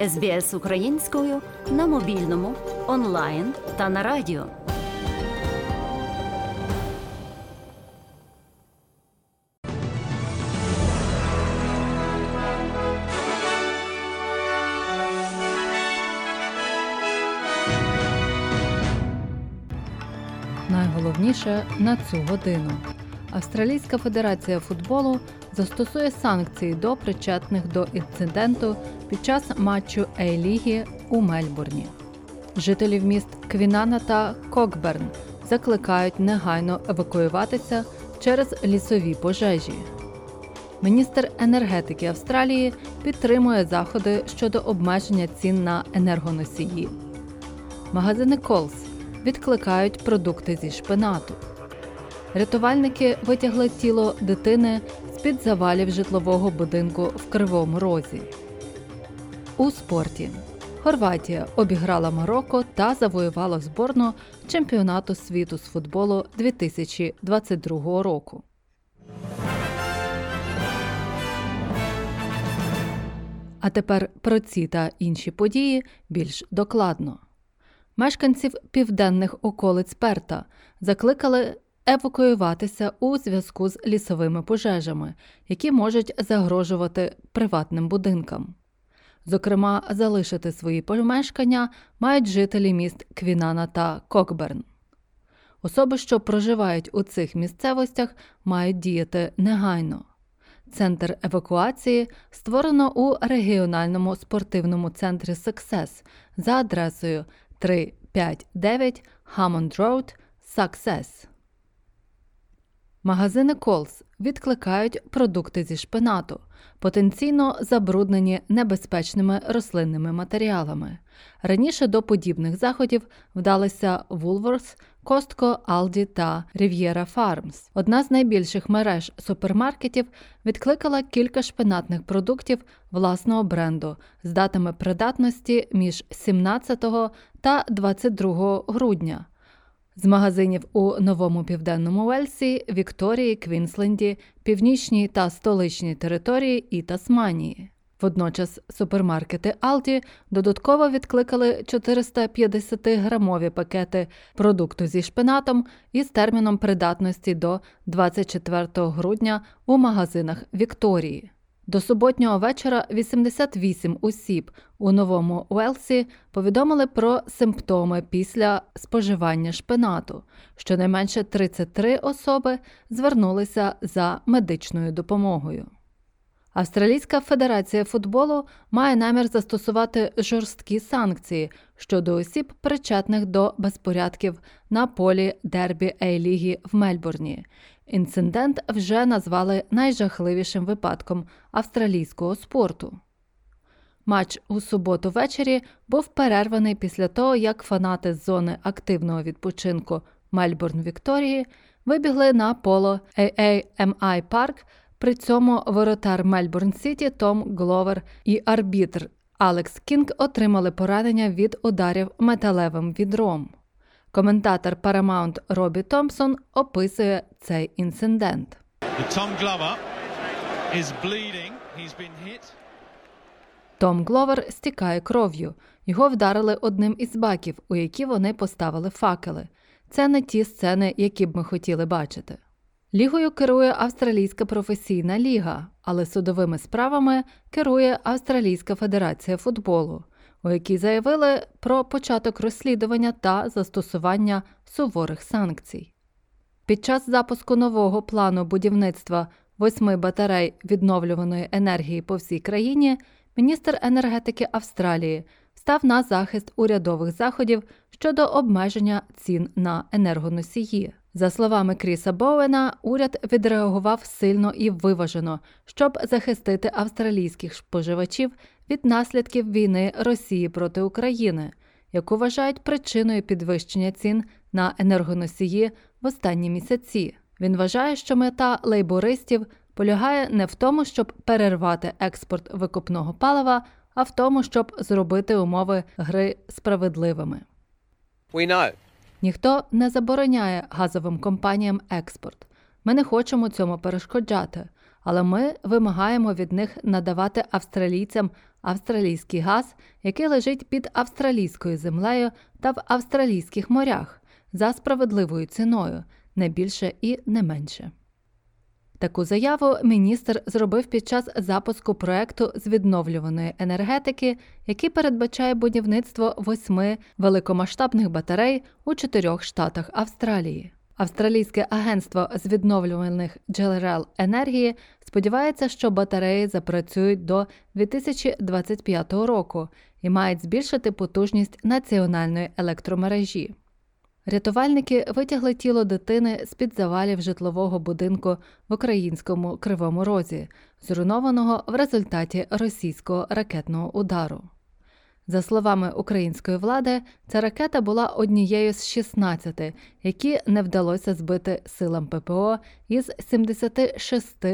СБС українською на мобільному, онлайн та на радіо. Найголовніше на цю годину. Австралійська федерація футболу застосує санкції до причетних до інциденту під час матчу Ей-ліги у Мельбурні. Жителів міст Квінана та Кокберн закликають негайно евакуюватися через лісові пожежі. Міністр енергетики Австралії підтримує заходи щодо обмеження цін на енергоносії. Магазини Колс відкликають продукти зі шпинату. Рятувальники витягли тіло дитини з-під завалів житлового будинку в Кривому Розі. У спорті Хорватія обіграла Марокко та завоювала зборну чемпіонату світу з футболу 2022 року. А тепер про ці та інші події більш докладно. Мешканців південних околиць Перта закликали евакуюватися у зв'язку з лісовими пожежами, які можуть загрожувати приватним будинкам. Зокрема, залишити свої помешкання мають жителі міст Квінана та Кокберн. Особи, що проживають у цих місцевостях, мають діяти негайно. Центр евакуації створено у регіональному спортивному центрі Success за адресою 359 Hammond Road, Success. Магазини Колс відкликають продукти зі шпинату, потенційно забруднені небезпечними рослинними матеріалами. Раніше до подібних заходів вдалися Woolworths, Costco, Aldi та Riviera Farms. Одна з найбільших мереж супермаркетів відкликала кілька шпинатних продуктів власного бренду з датами придатності між 17 та 22 грудня з магазинів у Новому Південному Вельсі, Вікторії, Квінсленді, Північній та столичній території і Тасманії. Водночас супермаркети Aldi додатково відкликали 450-грамові пакети продукту зі шпинатом із терміном придатності до 24 грудня у магазинах Вікторії. До суботнього вечора 88 осіб у новому Уелсі повідомили про симптоми після споживання шпинату. Щонайменше 33 особи звернулися за медичною допомогою. Австралійська федерація футболу має намір застосувати жорсткі санкції щодо осіб, причетних до безпорядків на полі Дербі Ей-ліги в Мельбурні. Інцидент вже назвали найжахливішим випадком австралійського спорту. Матч у суботу ввечері був перерваний після того, як фанати з зони активного відпочинку Мельбурн Вікторі вибігли на поле AAMI Park при цьому воротар Мельбурн Сіті Том Гловер і арбітр Алекс Кінг отримали поранення від ударів металевим відром. Коментатор Paramount Робі Томпсон описує цей інцидент. Том Гловер стікає кров'ю. Його вдарили одним із баків, у які вони поставили факели. Це не ті сцени, які б ми хотіли бачити. Лігою керує Австралійська професійна ліга, але судовими справами керує Австралійська федерація футболу, у якій заявили про початок розслідування та застосування суворих санкцій. Під час запуску нового плану будівництва восьми батарей відновлюваної енергії по всій країні міністр енергетики Австралії став на захист урядових заходів щодо обмеження цін на енергоносії. За словами Кріса Боуена, уряд відреагував сильно і виважено, щоб захистити австралійських споживачів від наслідків війни Росії проти України, яку вважають причиною підвищення цін на енергоносії в останні місяці. Він вважає, що мета лейбористів полягає не в тому, щоб перервати експорт викопного палива, а в тому, щоб зробити умови гри справедливими. We know. Ніхто не забороняє газовим компаніям експорт. Ми не хочемо цьому перешкоджати, але ми вимагаємо від них надавати австралійцям австралійський газ, який лежить під австралійською землею та в австралійських морях за справедливою ціною, не більше і не менше. Таку заяву міністр зробив під час запуску проекту з відновлюваної енергетики, який передбачає будівництво восьми великомасштабних батарей у чотирьох штатах Австралії. Австралійське агентство з відновлювальних джерел енергії сподівається, що батареї запрацюють до 2025 року і мають збільшити потужність національної електромережі. Рятувальники витягли тіло дитини з під завалів житлового будинку в українському кривому розі, зруйнованого в результаті російського ракетного удару. За словами української влади, ця ракета була однією з 16, які не вдалося збити силам ППО із 76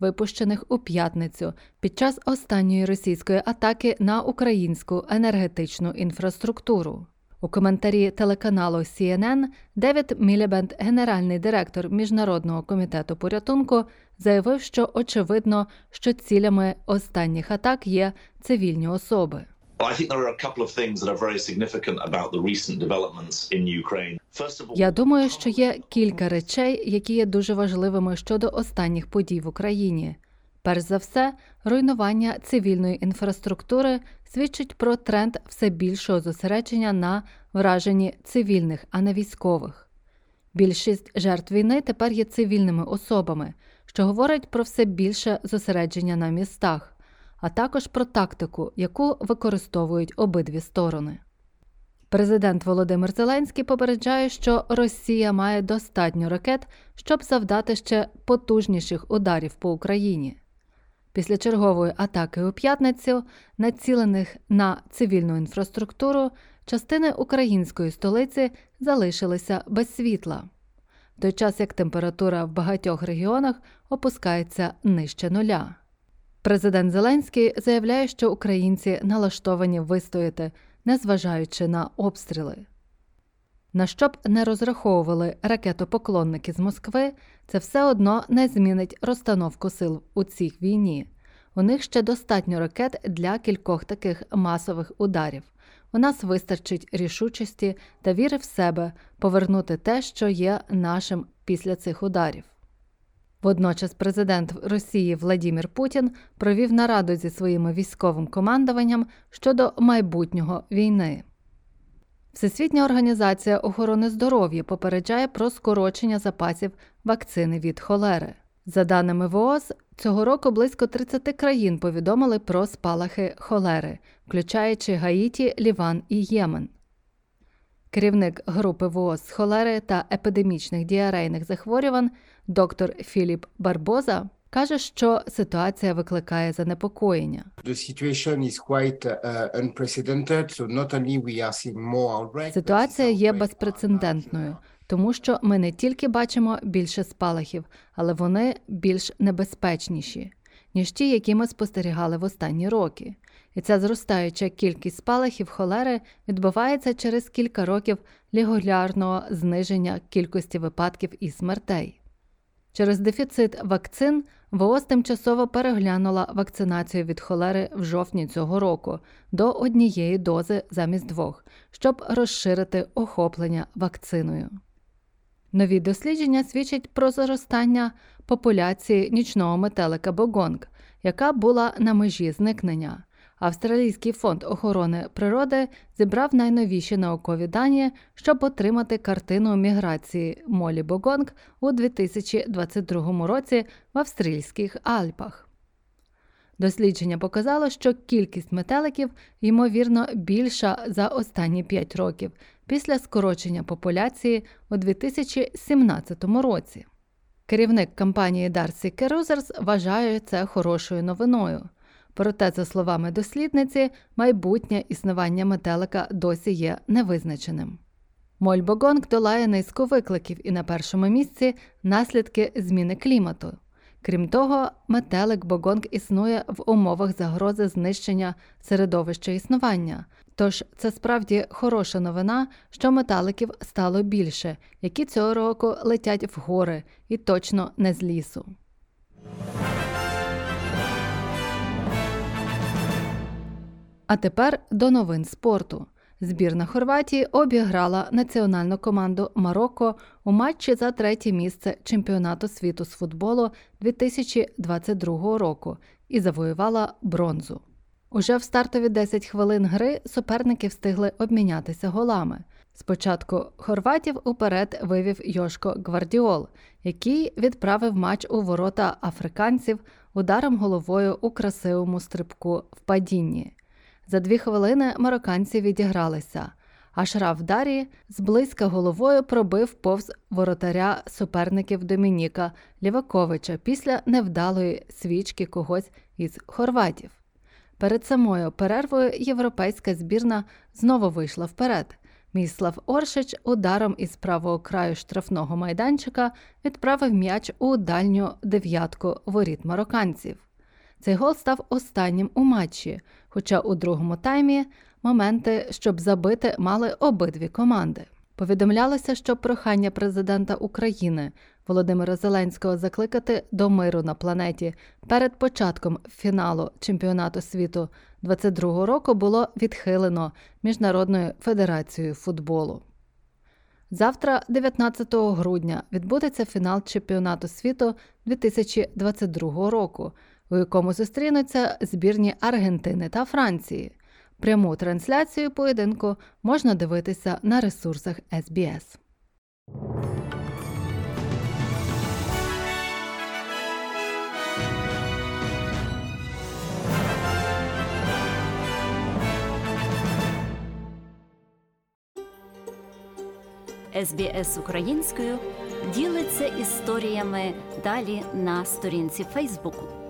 випущених у п'ятницю під час останньої російської атаки на українську енергетичну інфраструктуру. У коментарі телеканалу CNN Девід Мілібенд, генеральний директор Міжнародного комітету порятунку, заявив, що очевидно, що цілями останніх атак є цивільні особи. Я думаю, що є кілька речей, які є дуже важливими щодо останніх подій в Україні. Перш за все, руйнування цивільної інфраструктури свідчить про тренд все більшого зосередження на враженні цивільних, а не військових. Більшість жертв війни тепер є цивільними особами, що говорить про все більше зосередження на містах, а також про тактику, яку використовують обидві сторони. Президент Володимир Зеленський попереджає, що Росія має достатньо ракет, щоб завдати ще потужніших ударів по Україні. Після чергової атаки у п'ятницю, націлених на цивільну інфраструктуру, частини української столиці залишилися без світла, в той час як температура в багатьох регіонах опускається нижче нуля. Президент Зеленський заявляє, що українці налаштовані вистояти, незважаючи на обстріли. На що б не розраховували ракетопоклонники з Москви, це все одно не змінить розстановку сил у цій війні. У них ще достатньо ракет для кількох таких масових ударів. У нас вистачить рішучості та віри в себе повернути те, що є нашим після цих ударів. Водночас президент Росії Владімір Путін провів нараду зі своїм військовим командуванням щодо майбутнього війни. Всесвітня організація охорони здоров'я попереджає про скорочення запасів вакцини від холери. За даними ВООЗ, цього року близько 30 країн повідомили про спалахи холери, включаючи Гаїті, Ліван і Ємен. Керівник групи ВООЗ з холери та епідемічних діарейних захворювань доктор Філіп Барбоза каже, що ситуація викликає занепокоєння. Uh, Ситуація є безпрецедентною, тому що ми не тільки бачимо більше спалахів, але вони більш небезпечніші, ніж ті, які ми спостерігали в останні роки. І ця зростаюча кількість спалахів холери відбувається через кілька років регулярного зниження кількості випадків і смертей. Через дефіцит вакцин ВООЗ тимчасово переглянула вакцинацію від холери в жовтні цього року до однієї дози замість двох, щоб розширити охоплення вакциною. Нові дослідження свідчать про зростання популяції нічного метелика Богонг, яка була на межі зникнення. Австралійський фонд охорони природи зібрав найновіші наукові дані, щоб отримати картину міграції Молі Богонг у 2022 році в австрійських Альпах. Дослідження показало, що кількість метеликів, ймовірно, більша за останні 5 років після скорочення популяції у 2017 році. Керівник компанії Darcy Carousers вважає це хорошою новиною. Проте, за словами дослідниці, майбутнє існування метелика досі є невизначеним. Мольбогонг долає низку викликів і на першому місці наслідки зміни клімату. Крім того, метелик Богонг існує в умовах загрози знищення середовища існування. Тож це справді хороша новина, що металиків стало більше, які цього року летять в гори і точно не з лісу. А тепер до новин спорту. Збірна Хорватії обіграла національну команду Марокко у матчі за третє місце чемпіонату світу з футболу 2022 року і завоювала бронзу. Уже в стартові 10 хвилин гри суперники встигли обмінятися голами. Спочатку хорватів уперед вивів Йошко Гвардіол, який відправив матч у ворота африканців ударом головою у красивому стрибку в падінні. За дві хвилини марокканці відігралися, а Шраф Дарі зблизька головою пробив повз воротаря суперників Домініка Ліваковича після невдалої свічки когось із хорватів. Перед самою перервою європейська збірна знову вийшла вперед. Міслав Оршич ударом із правого краю штрафного майданчика відправив м'яч у дальню дев'ятку воріт марокканців. Цей гол став останнім у матчі, хоча у другому таймі моменти, щоб забити, мали обидві команди. Повідомлялося, що прохання президента України Володимира Зеленського закликати до миру на планеті перед початком фіналу чемпіонату світу 22 року було відхилено Міжнародною федерацією футболу. Завтра, 19 грудня, відбудеться фінал чемпіонату світу 2022 року, у якому зустрінуться збірні Аргентини та Франції. Пряму трансляцію поєдинку можна дивитися на ресурсах SBS. СБС українською ділиться історіями далі на сторінці Фейсбуку.